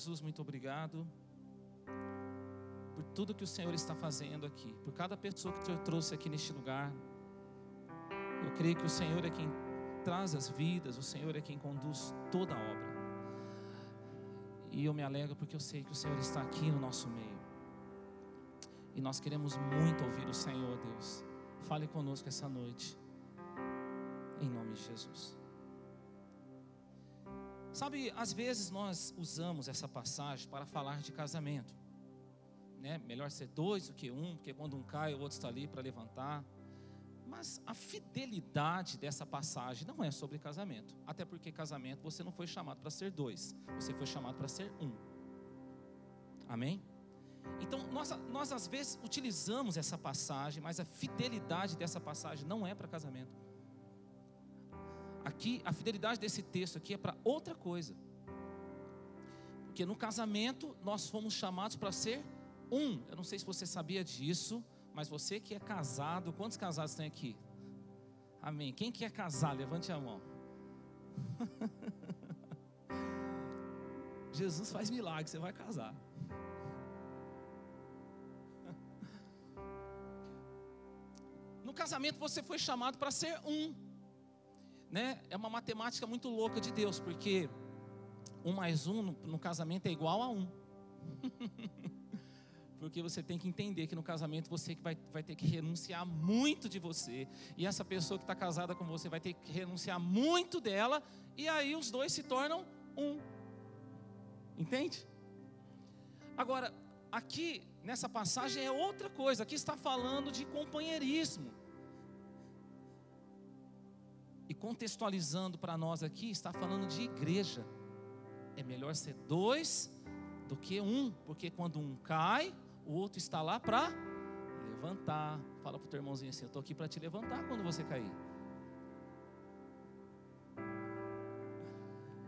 Jesus, muito obrigado por tudo que o Senhor está fazendo aqui, por cada pessoa que o Senhor trouxe aqui neste lugar. Eu creio que o Senhor é quem traz as vidas, o Senhor é quem conduz toda a obra. E eu me alegro porque eu sei que o Senhor está aqui no nosso meio. E nós queremos muito ouvir o Senhor, Deus. Fale conosco essa noite. Em nome de Jesus. Sabe, às vezes nós usamos essa passagem para falar de casamento. Né? Melhor ser dois do que um, porque quando um cai, o outro está ali para levantar. Mas a fidelidade dessa passagem não é sobre casamento. Até porque casamento você não foi chamado para ser dois, você foi chamado para ser um. Amém? Então, nós, nós às vezes utilizamos essa passagem, mas a fidelidade dessa passagem não é para casamento. Aqui, a fidelidade desse texto aqui é para outra coisa. Porque no casamento nós fomos chamados para ser um. Eu não sei se você sabia disso, mas você que é casado, quantos casados tem aqui? Amém. Quem que é casado? Levante a mão. Jesus faz milagre, você vai casar. No casamento você foi chamado para ser um né, é uma matemática muito louca de Deus, porque um mais um no, no casamento é igual a um. porque você tem que entender que no casamento você vai, vai ter que renunciar muito de você, e essa pessoa que está casada com você vai ter que renunciar muito dela, e aí os dois se tornam um. Entende? Agora, aqui nessa passagem é outra coisa, aqui está falando de companheirismo. Contextualizando para nós aqui, está falando de igreja. É melhor ser dois do que um, porque quando um cai, o outro está lá para levantar. Fala para o teu irmãozinho assim: Eu estou aqui para te levantar quando você cair.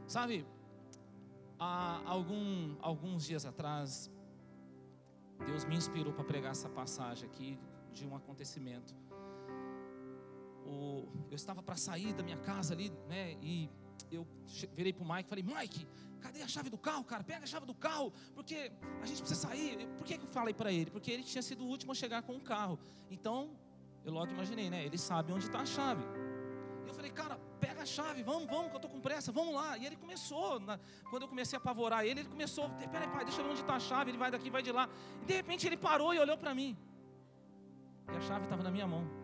Sabe, há algum, alguns dias atrás, Deus me inspirou para pregar essa passagem aqui de um acontecimento o, eu estava para sair da minha casa ali, né? E eu virei para o Mike e falei: Mike, cadê a chave do carro, cara? Pega a chave do carro, porque a gente precisa sair. Por que eu falei para ele? Porque ele tinha sido o último a chegar com o carro. Então, eu logo imaginei, né? Ele sabe onde está a chave. E eu falei, cara, pega a chave, vamos, vamos, que eu estou com pressa, vamos lá. E ele começou, na, quando eu comecei a apavorar ele, ele começou, peraí, pai, deixa eu ver onde está a chave, ele vai daqui, vai de lá. E de repente ele parou e olhou para mim. E a chave estava na minha mão.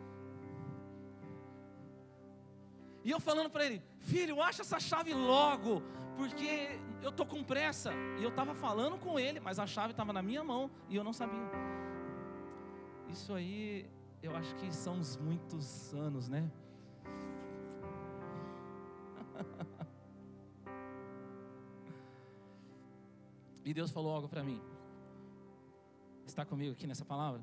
E eu falando para ele, filho, acha essa chave logo, porque eu tô com pressa. E eu estava falando com ele, mas a chave estava na minha mão e eu não sabia. Isso aí, eu acho que são uns muitos anos, né? e Deus falou algo para mim. Está comigo aqui nessa palavra?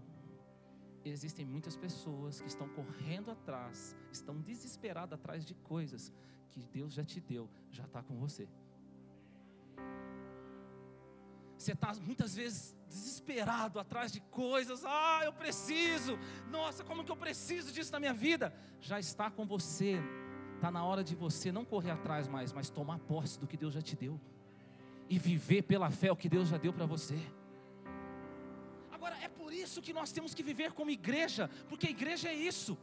Existem muitas pessoas que estão correndo atrás, estão desesperadas atrás de coisas que Deus já te deu, já está com você. Você está muitas vezes desesperado atrás de coisas, ah, eu preciso, nossa, como que eu preciso disso na minha vida? Já está com você, está na hora de você não correr atrás mais, mas tomar posse do que Deus já te deu. E viver pela fé o que Deus já deu para você isso que nós temos que viver como igreja, porque igreja é isso.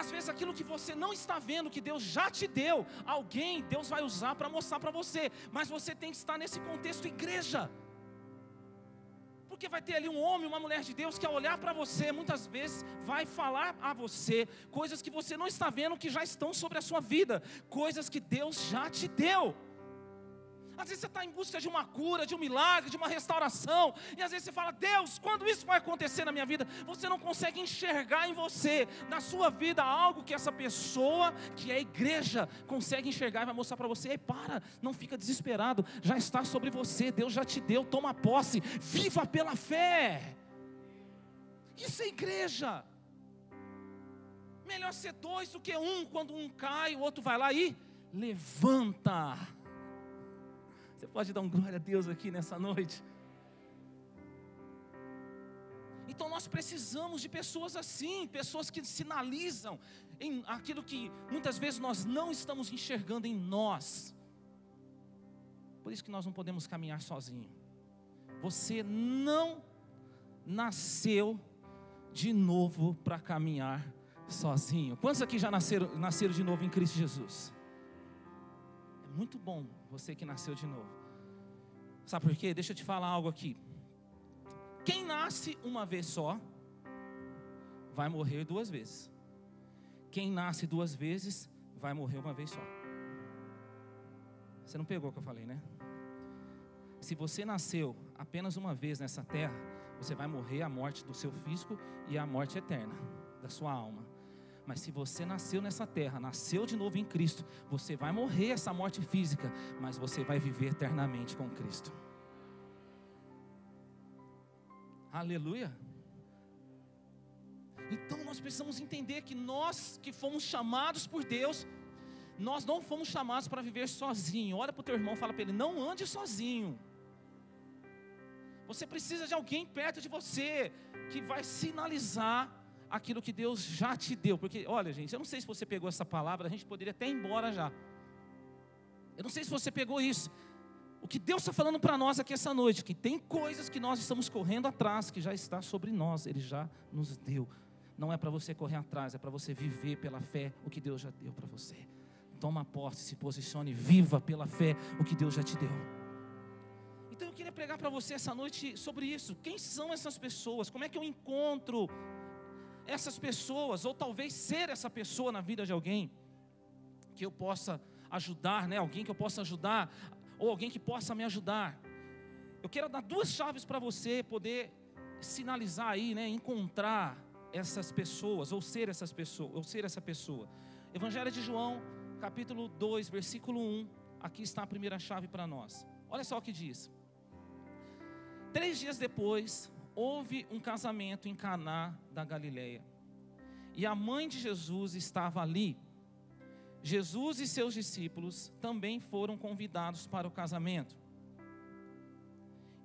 Às vezes aquilo que você não está vendo, que Deus já te deu, alguém Deus vai usar para mostrar para você, mas você tem que estar nesse contexto igreja. Porque vai ter ali um homem, uma mulher de Deus que ao olhar para você, muitas vezes vai falar a você coisas que você não está vendo que já estão sobre a sua vida, coisas que Deus já te deu. Às vezes você está em busca de uma cura, de um milagre, de uma restauração. E às vezes você fala, Deus, quando isso vai acontecer na minha vida? Você não consegue enxergar em você, na sua vida, algo que essa pessoa, que é a igreja, consegue enxergar e vai mostrar para você. Ei, para, não fica desesperado, já está sobre você, Deus já te deu, toma posse, viva pela fé. Isso é igreja. Melhor ser dois do que um, quando um cai, o outro vai lá e levanta. Você pode dar um glória a Deus aqui nessa noite? Então nós precisamos de pessoas assim, pessoas que sinalizam em aquilo que muitas vezes nós não estamos enxergando em nós. Por isso que nós não podemos caminhar sozinho. Você não nasceu de novo para caminhar sozinho. Quantos aqui já nasceram, nasceram de novo em Cristo Jesus? Muito bom você que nasceu de novo. Sabe por quê? Deixa eu te falar algo aqui. Quem nasce uma vez só, vai morrer duas vezes. Quem nasce duas vezes, vai morrer uma vez só. Você não pegou o que eu falei, né? Se você nasceu apenas uma vez nessa terra, você vai morrer a morte do seu físico e a morte eterna da sua alma. Mas se você nasceu nessa terra, nasceu de novo em Cristo, você vai morrer essa morte física, mas você vai viver eternamente com Cristo. Aleluia. Então nós precisamos entender que nós que fomos chamados por Deus, nós não fomos chamados para viver sozinho. Olha para o teu irmão, fala para ele: não ande sozinho. Você precisa de alguém perto de você que vai sinalizar aquilo que Deus já te deu. Porque, olha, gente, eu não sei se você pegou essa palavra, a gente poderia até ir embora já. Eu não sei se você pegou isso. O que Deus está falando para nós aqui essa noite, que tem coisas que nós estamos correndo atrás, que já está sobre nós, Ele já nos deu. Não é para você correr atrás, é para você viver pela fé o que Deus já deu para você. Toma posse, se posicione, viva pela fé o que Deus já te deu. Então eu queria pregar para você essa noite sobre isso. Quem são essas pessoas? Como é que eu encontro essas pessoas? Ou talvez ser essa pessoa na vida de alguém que eu possa ajudar, né? Alguém que eu possa ajudar, ou alguém que possa me ajudar. Eu quero dar duas chaves para você poder sinalizar aí, né? Encontrar essas pessoas, ou ser essas pessoas, ou ser essa pessoa. Evangelho de João, capítulo 2, versículo 1. Aqui está a primeira chave para nós. Olha só o que diz. Três dias depois, houve um casamento em Caná da Galileia. E a mãe de Jesus estava ali. Jesus e seus discípulos também foram convidados para o casamento.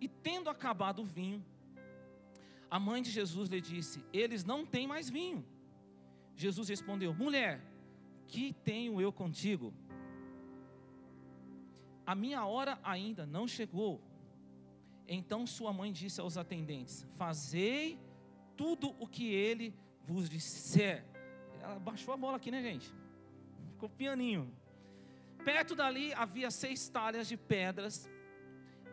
E tendo acabado o vinho, a mãe de Jesus lhe disse: Eles não têm mais vinho. Jesus respondeu: Mulher, que tenho eu contigo? A minha hora ainda não chegou. Então sua mãe disse aos atendentes: Fazei tudo o que ele vos disser. Ela baixou a bola aqui, né, gente? Ficou pianinho. Perto dali havia seis talhas de pedras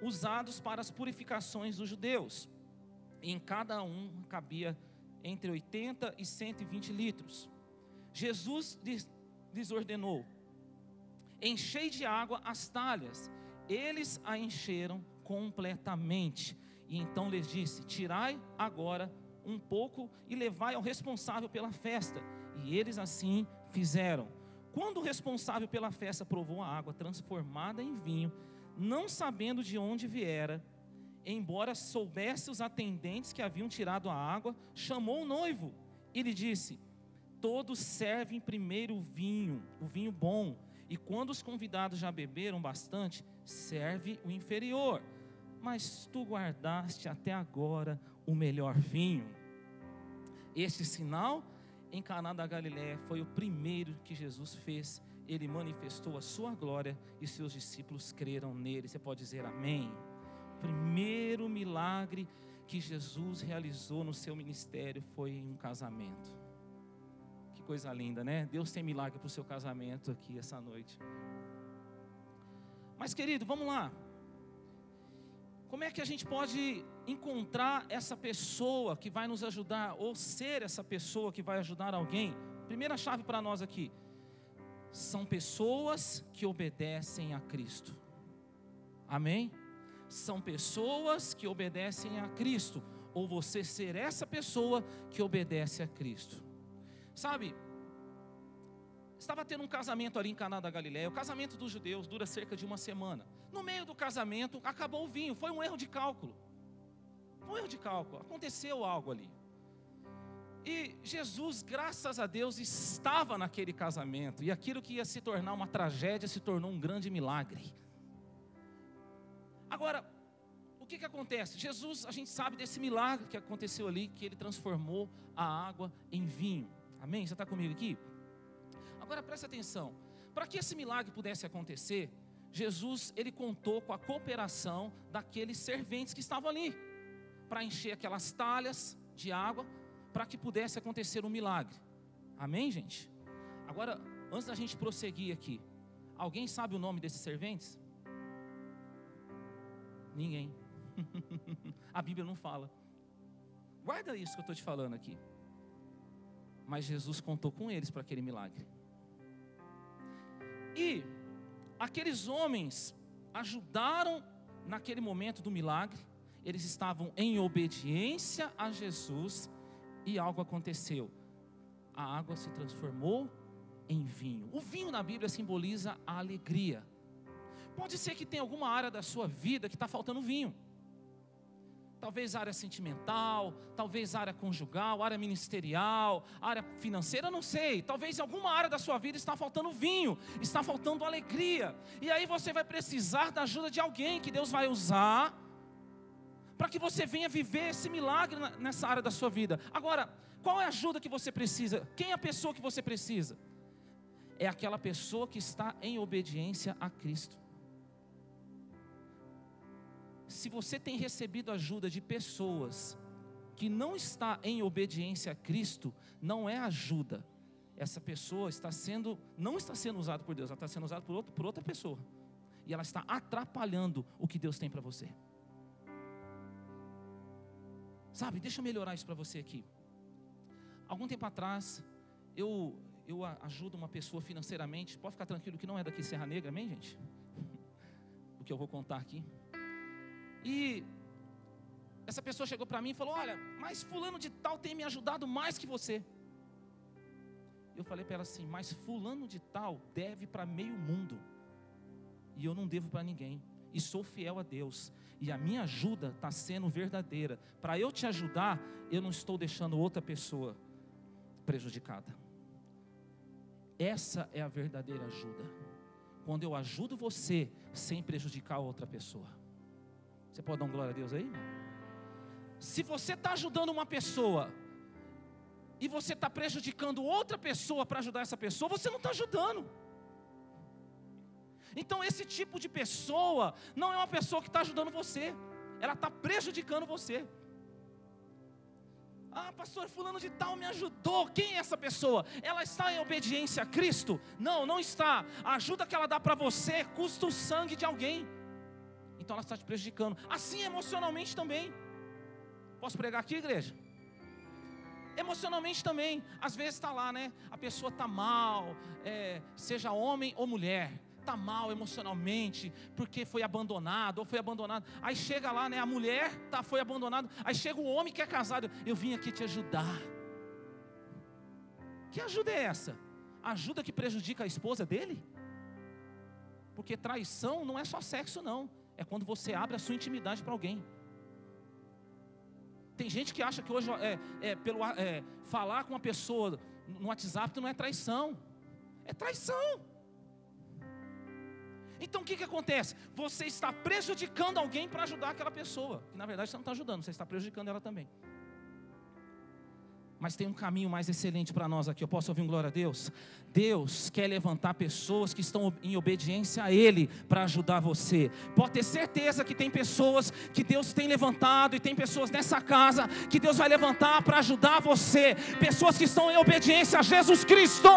usados para as purificações dos judeus. E em cada um cabia entre 80 e 120 litros. Jesus lhes ordenou: Enchei de água as talhas. Eles a encheram completamente. E então lhes disse: Tirai agora um pouco e levai ao responsável pela festa. E eles assim fizeram. Quando o responsável pela festa provou a água transformada em vinho, não sabendo de onde viera, embora soubesse os atendentes que haviam tirado a água, chamou o noivo e lhe disse: Todos servem primeiro o vinho, o vinho bom, e quando os convidados já beberam bastante, serve o inferior mas tu guardaste até agora o melhor vinho. Este sinal em Caná da Galiléia foi o primeiro que Jesus fez. Ele manifestou a sua glória e seus discípulos creram nele. Você pode dizer amém. Primeiro milagre que Jesus realizou no seu ministério foi um casamento. Que coisa linda, né? Deus tem milagre para o seu casamento aqui essa noite. Mas querido, vamos lá. Como é que a gente pode encontrar essa pessoa que vai nos ajudar, ou ser essa pessoa que vai ajudar alguém? Primeira chave para nós aqui: são pessoas que obedecem a Cristo. Amém? São pessoas que obedecem a Cristo, ou você ser essa pessoa que obedece a Cristo. Sabe, Estava tendo um casamento ali em Caná da Galiléia. O casamento dos judeus dura cerca de uma semana. No meio do casamento, acabou o vinho. Foi um erro de cálculo. Um erro de cálculo. Aconteceu algo ali. E Jesus, graças a Deus, estava naquele casamento. E aquilo que ia se tornar uma tragédia se tornou um grande milagre. Agora, o que, que acontece? Jesus, a gente sabe desse milagre que aconteceu ali, que ele transformou a água em vinho. Amém? Você está comigo aqui? Agora preste atenção: para que esse milagre pudesse acontecer, Jesus ele contou com a cooperação daqueles serventes que estavam ali para encher aquelas talhas de água para que pudesse acontecer um milagre. Amém, gente? Agora, antes da gente prosseguir aqui, alguém sabe o nome desses serventes? Ninguém. a Bíblia não fala. Guarda isso que eu estou te falando aqui. Mas Jesus contou com eles para aquele milagre. E aqueles homens ajudaram naquele momento do milagre, eles estavam em obediência a Jesus e algo aconteceu. A água se transformou em vinho. O vinho na Bíblia simboliza a alegria. Pode ser que tenha alguma área da sua vida que está faltando vinho talvez área sentimental, talvez área conjugal, área ministerial, área financeira, não sei. Talvez em alguma área da sua vida está faltando vinho, está faltando alegria. E aí você vai precisar da ajuda de alguém que Deus vai usar para que você venha viver esse milagre nessa área da sua vida. Agora, qual é a ajuda que você precisa? Quem é a pessoa que você precisa? É aquela pessoa que está em obediência a Cristo se você tem recebido ajuda de pessoas que não está em obediência a Cristo, não é ajuda. Essa pessoa está sendo, não está sendo usada por Deus, ela está sendo usada por, outro, por outra pessoa. E ela está atrapalhando o que Deus tem para você. Sabe, deixa eu melhorar isso para você aqui. Algum tempo atrás, eu, eu ajudo uma pessoa financeiramente. Pode ficar tranquilo que não é daqui Serra Negra, amém, gente? O que eu vou contar aqui. E essa pessoa chegou para mim e falou: Olha, mas Fulano de Tal tem me ajudado mais que você. Eu falei para ela assim: Mas Fulano de Tal deve para meio mundo, e eu não devo para ninguém, e sou fiel a Deus, e a minha ajuda está sendo verdadeira. Para eu te ajudar, eu não estou deixando outra pessoa prejudicada. Essa é a verdadeira ajuda. Quando eu ajudo você sem prejudicar outra pessoa. Você pode dar um glória a Deus aí? Se você está ajudando uma pessoa e você está prejudicando outra pessoa para ajudar essa pessoa, você não está ajudando. Então, esse tipo de pessoa não é uma pessoa que está ajudando você, ela está prejudicando você. Ah, pastor, fulano de tal me ajudou. Quem é essa pessoa? Ela está em obediência a Cristo? Não, não está. A ajuda que ela dá para você custa o sangue de alguém então ela está te prejudicando. Assim emocionalmente também. Posso pregar aqui, igreja? Emocionalmente também, às vezes está lá, né? A pessoa está mal, é, seja homem ou mulher, está mal emocionalmente, porque foi abandonado ou foi abandonado. Aí chega lá, né? A mulher tá, foi abandonada. Aí chega o homem que é casado. Eu vim aqui te ajudar. Que ajuda é essa? Ajuda que prejudica a esposa dele? Porque traição não é só sexo, não é quando você abre a sua intimidade para alguém. Tem gente que acha que hoje é, é pelo é, falar com uma pessoa no WhatsApp não é traição, é traição. Então o que, que acontece? Você está prejudicando alguém para ajudar aquela pessoa, que na verdade você não está ajudando, você está prejudicando ela também. Mas tem um caminho mais excelente para nós aqui. Eu posso ouvir um glória a Deus? Deus quer levantar pessoas que estão em obediência a Ele para ajudar você. Pode ter certeza que tem pessoas que Deus tem levantado e tem pessoas nessa casa que Deus vai levantar para ajudar você. Pessoas que estão em obediência a Jesus Cristo.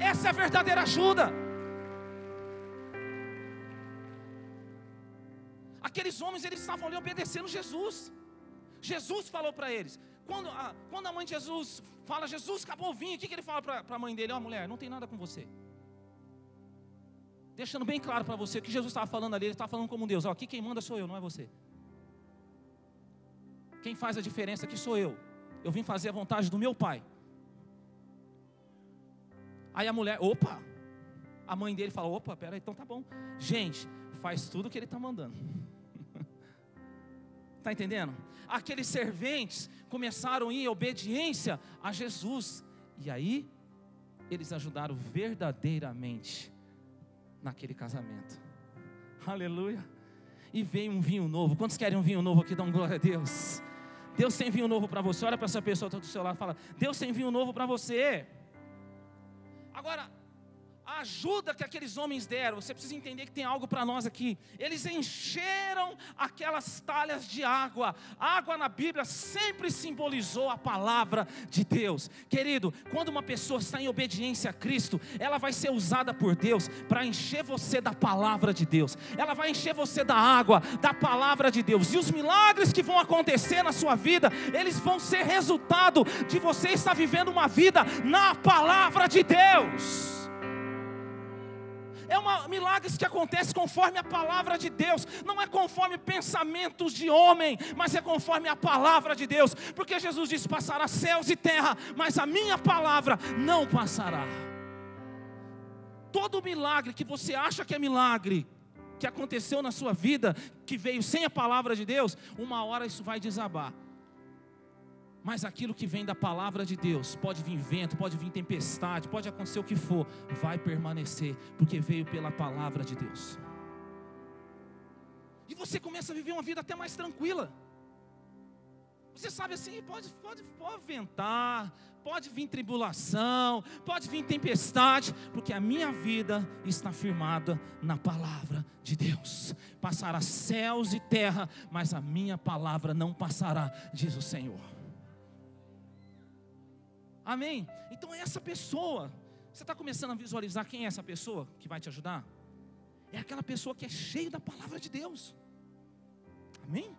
Essa é a verdadeira ajuda. Aqueles homens eles estavam ali obedecendo Jesus. Jesus falou para eles. Quando a, quando a mãe de Jesus fala, Jesus acabou o vinho, o que, que ele fala para a mãe dele? Ó, oh, mulher, não tem nada com você. Deixando bem claro para você o que Jesus estava falando ali, ele estava falando como Deus. Ó, aqui quem manda sou eu, não é você. Quem faz a diferença aqui sou eu. Eu vim fazer a vontade do meu pai. Aí a mulher, opa, a mãe dele fala, opa, pera, então tá bom. Gente, faz tudo o que ele está mandando. Está entendendo? Aqueles serventes começaram em obediência a Jesus. E aí, eles ajudaram verdadeiramente naquele casamento. Aleluia. E veio um vinho novo. Quantos querem um vinho novo aqui? Dão glória a Deus. Deus tem vinho novo para você. Olha para essa pessoa que está do seu lado e fala: Deus tem vinho novo para você. Agora, a ajuda que aqueles homens deram, você precisa entender que tem algo para nós aqui. Eles encheram aquelas talhas de água. água na Bíblia sempre simbolizou a palavra de Deus. Querido, quando uma pessoa está em obediência a Cristo, ela vai ser usada por Deus para encher você da palavra de Deus. Ela vai encher você da água, da palavra de Deus. E os milagres que vão acontecer na sua vida, eles vão ser resultado de você estar vivendo uma vida na palavra de Deus. É uma milagres que acontece conforme a palavra de Deus, não é conforme pensamentos de homem, mas é conforme a palavra de Deus, porque Jesus disse: passará céus e terra, mas a minha palavra não passará. Todo milagre que você acha que é milagre, que aconteceu na sua vida, que veio sem a palavra de Deus, uma hora isso vai desabar. Mas aquilo que vem da palavra de Deus, pode vir vento, pode vir tempestade, pode acontecer o que for, vai permanecer, porque veio pela palavra de Deus. E você começa a viver uma vida até mais tranquila. Você sabe assim, pode, pode, pode ventar, pode vir tribulação, pode vir tempestade, porque a minha vida está firmada na palavra de Deus. Passará céus e terra, mas a minha palavra não passará, diz o Senhor. Amém? Então é essa pessoa. Você está começando a visualizar quem é essa pessoa que vai te ajudar? É aquela pessoa que é cheia da palavra de Deus. Amém?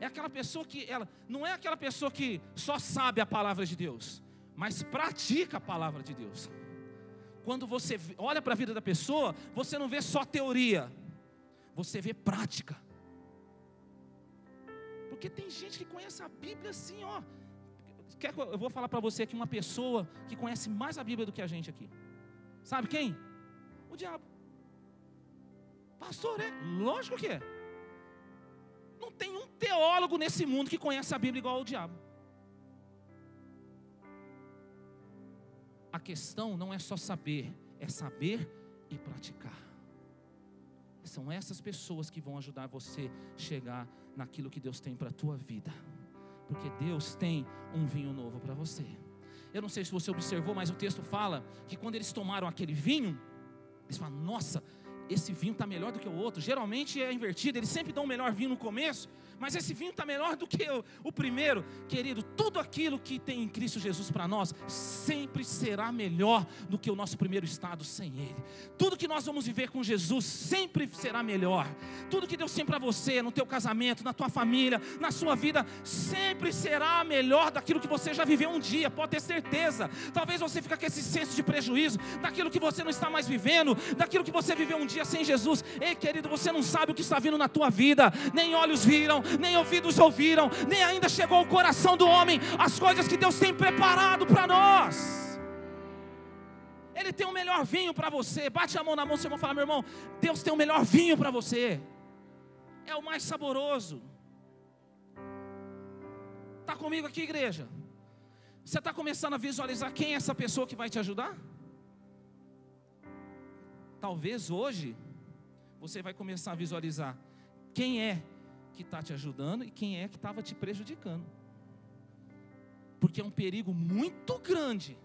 É aquela pessoa que ela não é aquela pessoa que só sabe a palavra de Deus, mas pratica a palavra de Deus. Quando você olha para a vida da pessoa, você não vê só teoria, você vê prática. Porque tem gente que conhece a Bíblia assim, ó, Quer, eu vou falar para você aqui uma pessoa que conhece mais a Bíblia do que a gente aqui. Sabe quem? O diabo. Pastor, é? Lógico que é. Não tem um teólogo nesse mundo que conhece a Bíblia igual ao diabo. A questão não é só saber, é saber e praticar. São essas pessoas que vão ajudar você chegar naquilo que Deus tem para a tua vida porque Deus tem um vinho novo para você. Eu não sei se você observou, mas o texto fala que quando eles tomaram aquele vinho, eles falam: Nossa, esse vinho está melhor do que o outro. Geralmente é invertido, eles sempre dão o melhor vinho no começo, mas esse vinho está melhor do que o, o, primeiro. Querido, tudo aquilo que tem em Cristo Jesus para nós sempre será melhor do que o nosso primeiro estado sem Ele. Tudo que nós vamos viver com Jesus sempre será melhor. Tudo que Deus tem para você, no teu casamento, na tua família, na sua vida, sempre será melhor daquilo que você já viveu um dia, pode ter certeza. Talvez você fique com esse senso de prejuízo daquilo que você não está mais vivendo, daquilo que você viveu um dia sem Jesus. Ei, querido, você não sabe o que está vindo na tua vida, nem olhos viram, nem ouvidos ouviram, nem ainda chegou ao coração do homem as coisas que Deus tem preparado para nós. Ele tem o melhor vinho para você. Bate a mão na mão, seu irmão, fala, meu irmão, Deus tem o melhor vinho para você. É o mais saboroso. Está comigo aqui, igreja? Você está começando a visualizar quem é essa pessoa que vai te ajudar? Talvez hoje você vai começar a visualizar quem é que está te ajudando e quem é que estava te prejudicando. Porque é um perigo muito grande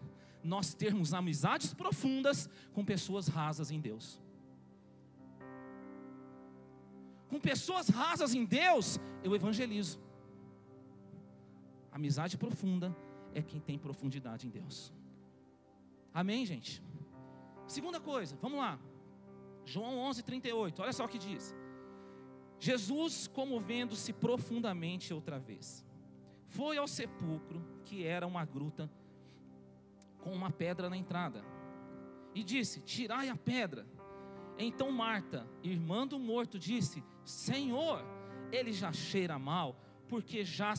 nós termos amizades profundas com pessoas rasas em Deus. Com pessoas rasas em Deus, eu evangelizo. Amizade profunda é quem tem profundidade em Deus. Amém, gente? Segunda coisa, vamos lá. João 11, 38, olha só o que diz. Jesus, comovendo-se profundamente outra vez, foi ao sepulcro, que era uma gruta, com uma pedra na entrada, e disse: Tirai a pedra. Então Marta, irmã do morto, disse: Senhor, ele já cheira mal, porque já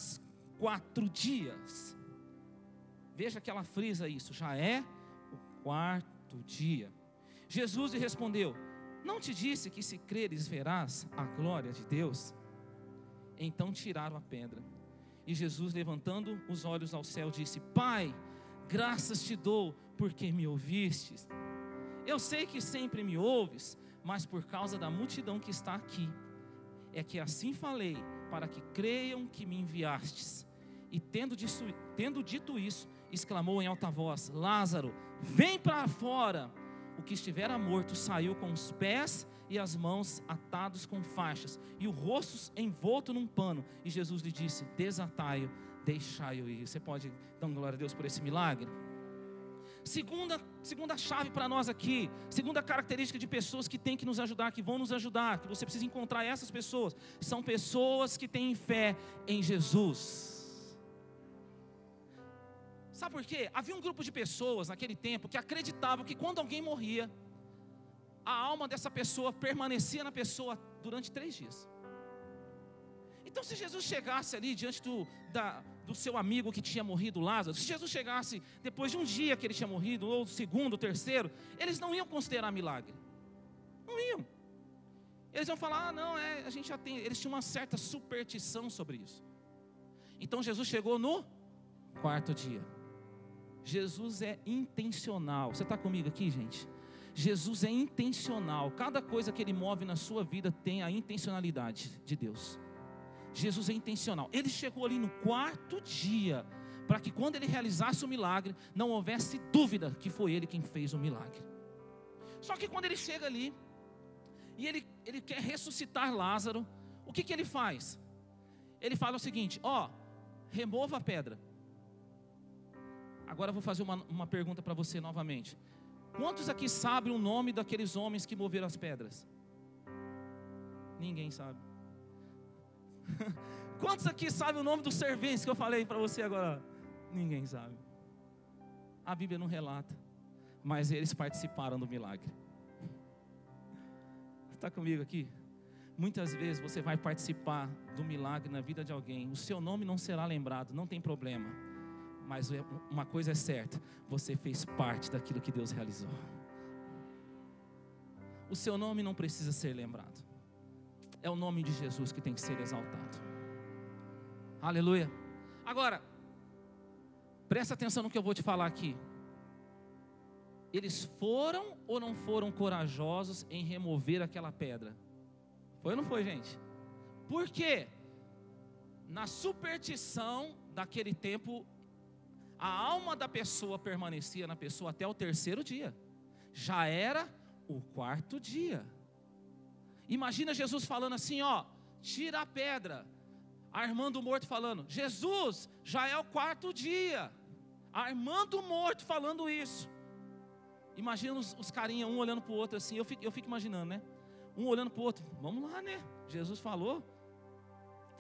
quatro dias. Veja que ela frisa isso, já é o quarto dia. Jesus lhe respondeu: não te disse que se creres verás a glória de Deus? Então tiraram a pedra. E Jesus, levantando os olhos ao céu, disse: Pai, graças te dou porque me ouvistes. Eu sei que sempre me ouves, mas por causa da multidão que está aqui, é que assim falei, para que creiam que me enviastes. E tendo, disso, tendo dito isso, exclamou em alta voz: Lázaro, vem para fora. o que estivera morto saiu com os pés e as mãos atados com faixas, e o rosto envolto num pano. E Jesus lhe disse: Desatai-o, deixai-o ir. Você pode dar glória a Deus por esse milagre? Segunda, segunda chave para nós aqui, segunda característica de pessoas que têm que nos ajudar, que vão nos ajudar, que você precisa encontrar essas pessoas, são pessoas que têm fé em Jesus. Sabe por quê? Havia um grupo de pessoas naquele tempo que acreditavam que quando alguém morria, a alma dessa pessoa permanecia na pessoa durante três dias. Então, se Jesus chegasse ali diante do, da, do seu amigo que tinha morrido, Lázaro, se Jesus chegasse depois de um dia que ele tinha morrido, ou segundo, terceiro, eles não iam considerar milagre. Não iam. Eles iam falar, ah, não, é, a gente já tem. Eles tinham uma certa superstição sobre isso. Então Jesus chegou no quarto dia. Jesus é intencional. Você está comigo aqui, gente? Jesus é intencional. Cada coisa que ele move na sua vida tem a intencionalidade de Deus. Jesus é intencional. Ele chegou ali no quarto dia, para que quando ele realizasse o milagre, não houvesse dúvida que foi ele quem fez o milagre. Só que quando ele chega ali, e ele, ele quer ressuscitar Lázaro, o que, que ele faz? Ele fala o seguinte: ó, remova a pedra. Agora eu vou fazer uma, uma pergunta para você novamente. Quantos aqui sabem o nome daqueles homens que moveram as pedras? Ninguém sabe. Quantos aqui sabem o nome dos serventes que eu falei para você agora? Ninguém sabe. A Bíblia não relata, mas eles participaram do milagre. Está comigo aqui? Muitas vezes você vai participar do milagre na vida de alguém, o seu nome não será lembrado, não tem problema mas é uma coisa é certa: você fez parte daquilo que Deus realizou. O seu nome não precisa ser lembrado, é o nome de Jesus que tem que ser exaltado. Aleluia. Agora, presta atenção no que eu vou te falar aqui. Eles foram ou não foram corajosos em remover aquela pedra? Foi ou não foi, gente? Por quê? Na superstição daquele tempo, a alma da pessoa permanecia na pessoa até o terceiro dia. Já era o quarto dia. Imagina Jesus falando assim, ó, tira a pedra. Armando morto falando, Jesus, já é o quarto dia. Armando morto falando isso. Imagina os, os carinha, um olhando para o outro assim, eu fico, eu fico imaginando, né? Um olhando para o outro, vamos lá, né? Jesus falou,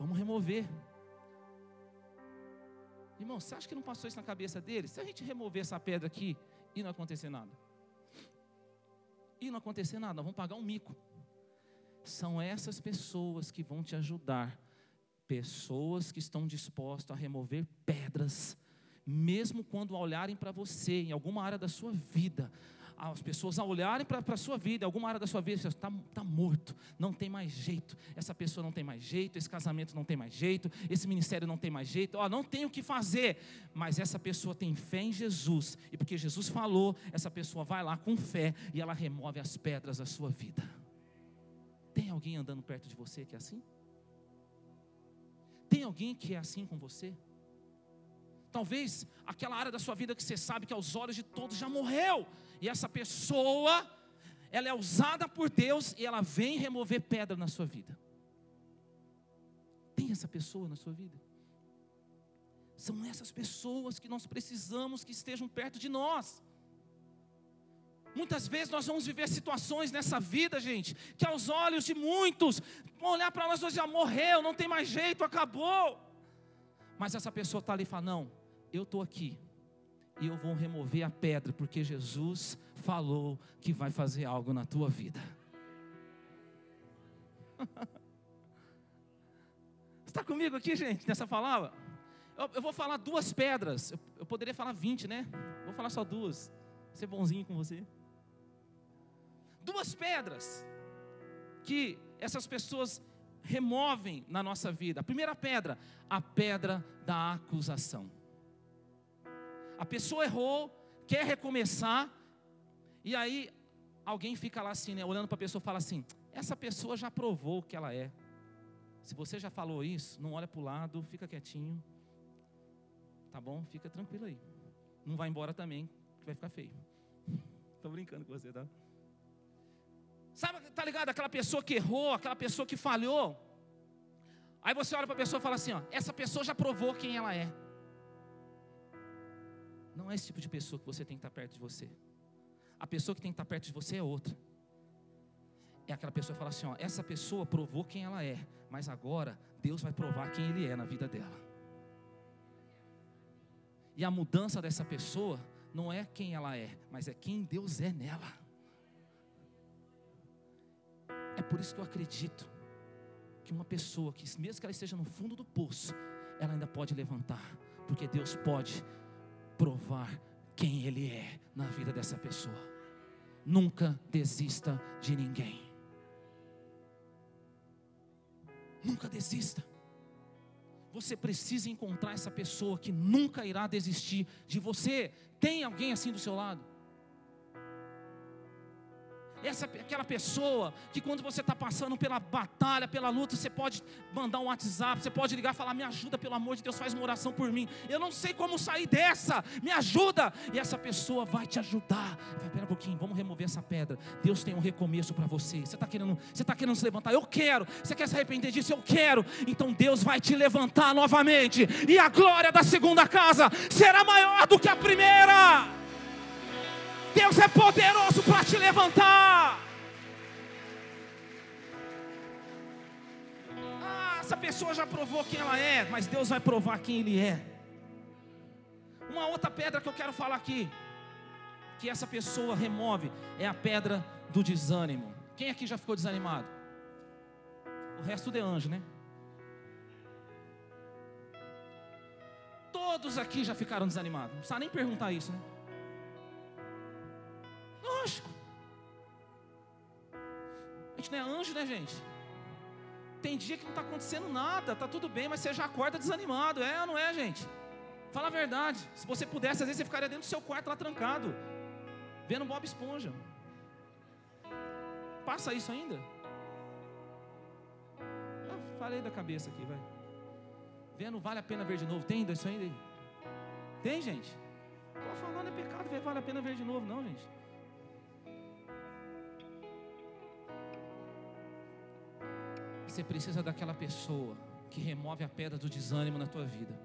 vamos remover. Irmão, você acha que não passou isso na cabeça dele? Se a gente remover essa pedra aqui e não acontecer nada, e não acontecer nada, nós vamos pagar um mico. São essas pessoas que vão te ajudar, pessoas que estão dispostas a remover pedras, mesmo quando olharem para você em alguma área da sua vida, as pessoas a olharem para a sua vida, alguma área da sua vida, está tá morto, não tem mais jeito, essa pessoa não tem mais jeito, esse casamento não tem mais jeito, esse ministério não tem mais jeito, ó, não tem o que fazer, mas essa pessoa tem fé em Jesus, e porque Jesus falou, essa pessoa vai lá com fé e ela remove as pedras da sua vida. Tem alguém andando perto de você que é assim? Tem alguém que é assim com você? Talvez aquela área da sua vida que você sabe que aos olhos de todos já morreu, e essa pessoa, ela é usada por Deus e ela vem remover pedra na sua vida. Tem essa pessoa na sua vida? São essas pessoas que nós precisamos que estejam perto de nós. Muitas vezes nós vamos viver situações nessa vida, gente, que aos olhos de muitos vão olhar para nós e dizer: morreu, não tem mais jeito, acabou. Mas essa pessoa está ali e fala: não, eu estou aqui, e eu vou remover a pedra, porque Jesus falou que vai fazer algo na tua vida. Está comigo aqui, gente, nessa palavra? Eu, eu vou falar duas pedras. Eu, eu, poderia falar vinte, né? Vou falar só duas. Ser bonzinho com você. Duas pedras que essas pessoas removem na nossa vida. A primeira pedra, a pedra da acusação. A pessoa errou, quer recomeçar, e aí alguém fica lá assim, né, olhando para a pessoa e fala assim: essa pessoa já provou o que ela é. Se você já falou isso, não olha para o lado, fica quietinho. Tá bom? Fica tranquilo aí. Não vai embora também, que vai ficar feio. Tô brincando com você, tá? Sabe, tá ligado? Aquela pessoa que errou, aquela pessoa que falhou. Aí você olha para a pessoa e fala assim: ó, essa pessoa já provou quem ela é. Não é esse tipo de pessoa que você tem que estar perto de você. A pessoa que tem que estar perto de você é outra. É aquela pessoa que fala assim: ó, essa pessoa provou quem ela é, mas agora Deus vai provar quem Ele é na vida dela. E a mudança dessa pessoa não é quem ela é, mas é quem Deus é nela. É por isso que eu acredito que uma pessoa que, mesmo que ela esteja no fundo do poço, ela ainda pode levantar, porque Deus pode provar quem Ele é na vida dessa pessoa. Nunca desista de ninguém. Nunca desista. Você precisa encontrar essa pessoa que nunca irá desistir de você. Tem alguém assim do seu lado? Essa aquela pessoa que quando você está passando pela batalha, pela luta, você pode mandar um WhatsApp, você pode ligar e falar: Me ajuda, pelo amor de Deus, faz uma oração por mim. Eu não sei como sair dessa, me ajuda. E essa pessoa vai te ajudar. Vai, pera um pouquinho, vamos remover essa pedra. Deus tem um recomeço para você. Você está querendo, você está querendo se levantar? Eu quero. Você quer se arrepender disso? Eu quero. Então Deus vai te levantar novamente. E a glória da segunda casa será maior do que a primeira. Deus é poderoso para te levantar. Ah, essa pessoa já provou quem ela é, mas Deus vai provar quem Ele é. Uma outra pedra que eu quero falar aqui, que essa pessoa remove, é a pedra do desânimo. Quem aqui já ficou desanimado? O resto é anjo, né? Todos aqui já ficaram desanimados. Não precisa nem perguntar isso, né? Lógico. A gente não é anjo, né, gente? Tem dia que não está acontecendo nada, está tudo bem, mas você já acorda desanimado. É ou não é, gente? Fala a verdade. Se você pudesse, às vezes você ficaria dentro do seu quarto lá trancado, vendo Bob Esponja. Passa isso ainda? Eu falei da cabeça aqui, vai. Vendo vale a pena ver de novo. Tem isso ainda? Tem, gente? Estou falando é pecado, vale a pena ver de novo, não, gente. Você precisa daquela pessoa que remove a pedra do desânimo na tua vida.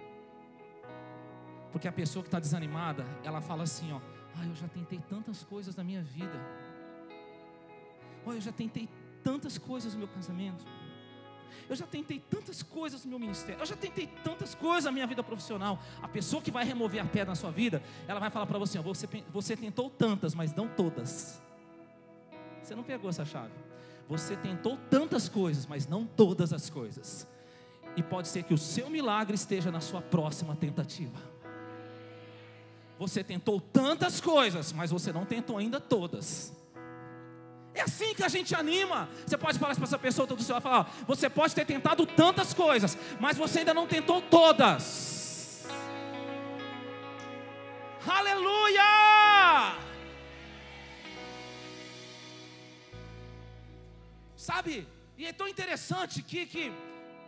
Porque a pessoa que está desanimada, ela fala assim: ó, ah, eu já tentei tantas coisas na minha vida. Olha, eu já tentei tantas coisas no meu casamento. Eu já tentei tantas coisas no meu ministério. Eu já tentei tantas coisas na minha vida profissional. A pessoa que vai remover a pedra na sua vida, ela vai falar para você: ó, você, você tentou tantas, mas não todas. Você não pegou essa chave. Você tentou tantas coisas, mas não todas as coisas. E pode ser que o seu milagre esteja na sua próxima tentativa. Você tentou tantas coisas, mas você não tentou ainda todas. É assim que a gente anima. Você pode falar para essa pessoa do seu falar, você pode ter tentado tantas coisas, mas você ainda não tentou todas. Aleluia! Sabe? E é tão interessante que, que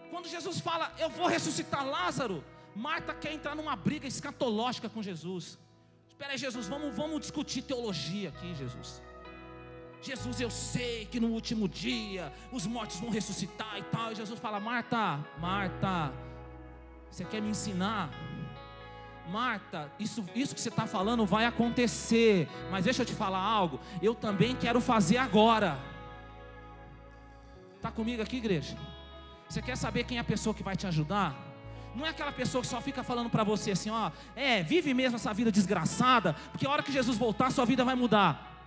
quando Jesus fala, eu vou ressuscitar Lázaro, Marta quer entrar numa briga escatológica com Jesus. Espera aí, Jesus, vamos, vamos discutir teologia aqui, Jesus. Jesus, eu sei que no último dia os mortos vão ressuscitar e tal. E Jesus fala: Marta, Marta, você quer me ensinar? Marta, isso, isso que você está falando vai acontecer, mas deixa eu te falar algo. Eu também quero fazer agora. Comigo aqui, igreja? Você quer saber quem é a pessoa que vai te ajudar? Não é aquela pessoa que só fica falando para você assim, ó, é, vive mesmo essa vida desgraçada, porque a hora que Jesus voltar, sua vida vai mudar.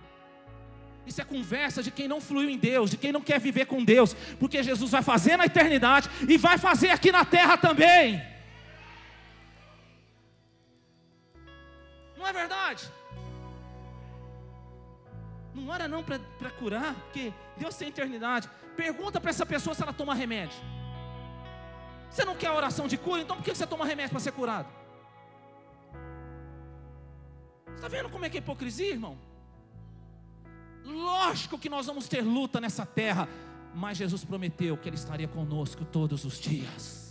Isso é conversa de quem não fluiu em Deus, de quem não quer viver com Deus, porque Jesus vai fazer na eternidade e vai fazer aqui na terra também. Curar, porque Deus tem eternidade. Pergunta para essa pessoa se ela toma remédio. Você não quer oração de cura, então por que você toma remédio para ser curado? Está vendo como é que é hipocrisia, irmão? Lógico que nós vamos ter luta nessa terra, mas Jesus prometeu que Ele estaria conosco todos os dias.